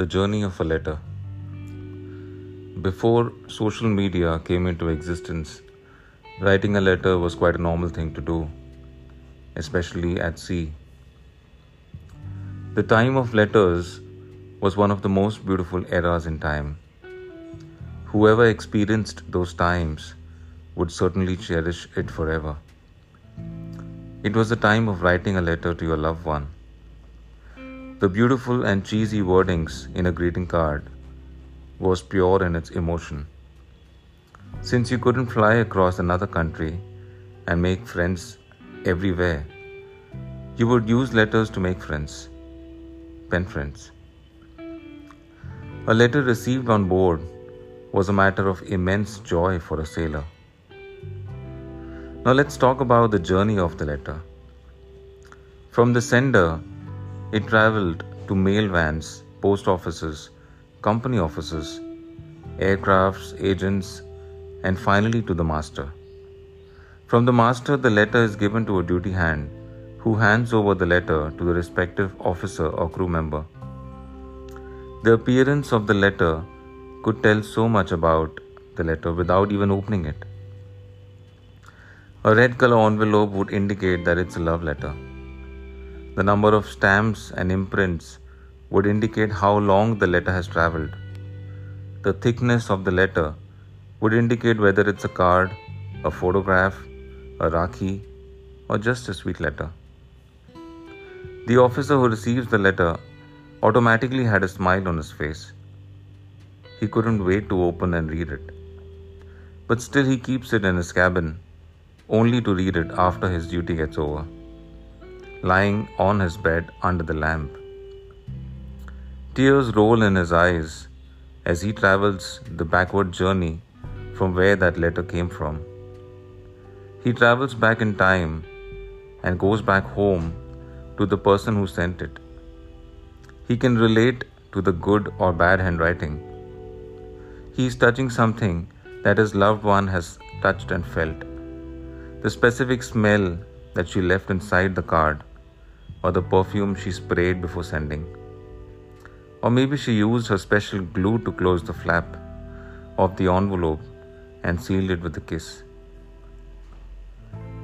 The Journey of a Letter. Before social media came into existence, writing a letter was quite a normal thing to do, especially at sea. The time of letters was one of the most beautiful eras in time. Whoever experienced those times would certainly cherish it forever. It was the time of writing a letter to your loved one. The beautiful and cheesy wordings in a greeting card was pure in its emotion. Since you couldn't fly across another country and make friends everywhere, you would use letters to make friends, pen friends. A letter received on board was a matter of immense joy for a sailor. Now let's talk about the journey of the letter. From the sender, it traveled to mail vans, post offices, company offices, aircrafts, agents, and finally to the master. From the master, the letter is given to a duty hand who hands over the letter to the respective officer or crew member. The appearance of the letter could tell so much about the letter without even opening it. A red color envelope would indicate that it's a love letter. The number of stamps and imprints would indicate how long the letter has traveled. The thickness of the letter would indicate whether it's a card, a photograph, a rakhi, or just a sweet letter. The officer who receives the letter automatically had a smile on his face. He couldn't wait to open and read it. But still, he keeps it in his cabin only to read it after his duty gets over, lying on his bed under the lamp. Tears roll in his eyes as he travels the backward journey from where that letter came from. He travels back in time and goes back home to the person who sent it. He can relate to the good or bad handwriting. He is touching something that his loved one has touched and felt the specific smell that she left inside the card, or the perfume she sprayed before sending. Or maybe she used her special glue to close the flap of the envelope and sealed it with a kiss.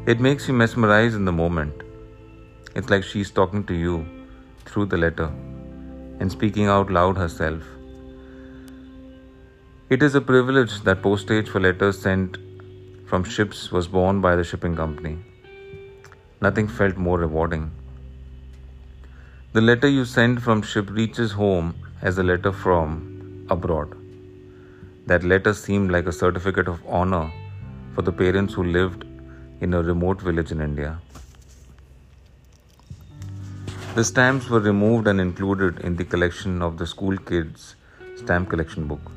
It makes you mesmerize in the moment. It's like she's talking to you through the letter and speaking out loud herself. It is a privilege that postage for letters sent from ships was borne by the shipping company. Nothing felt more rewarding. The letter you send from ship reaches home as a letter from abroad. That letter seemed like a certificate of honor for the parents who lived in a remote village in India. The stamps were removed and included in the collection of the school kids' stamp collection book.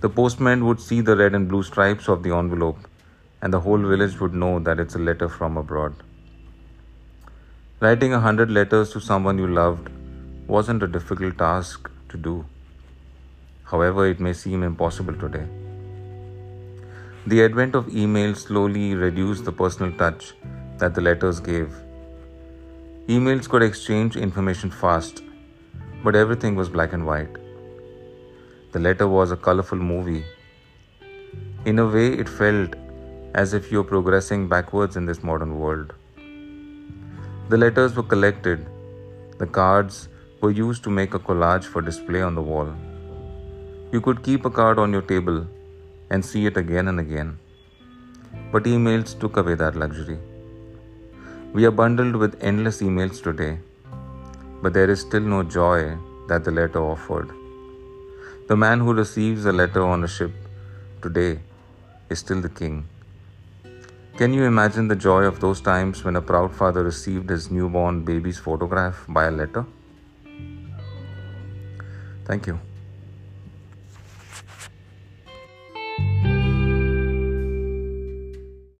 The postman would see the red and blue stripes of the envelope, and the whole village would know that it's a letter from abroad. Writing a hundred letters to someone you loved wasn't a difficult task to do. However, it may seem impossible today. The advent of email slowly reduced the personal touch that the letters gave. Emails could exchange information fast, but everything was black and white. The letter was a colorful movie. In a way, it felt as if you're progressing backwards in this modern world. The letters were collected, the cards were used to make a collage for display on the wall. You could keep a card on your table and see it again and again. But emails took away that luxury. We are bundled with endless emails today, but there is still no joy that the letter offered. The man who receives a letter on a ship today is still the king. Can you imagine the joy of those times when a proud father received his newborn baby's photograph by a letter? Thank you.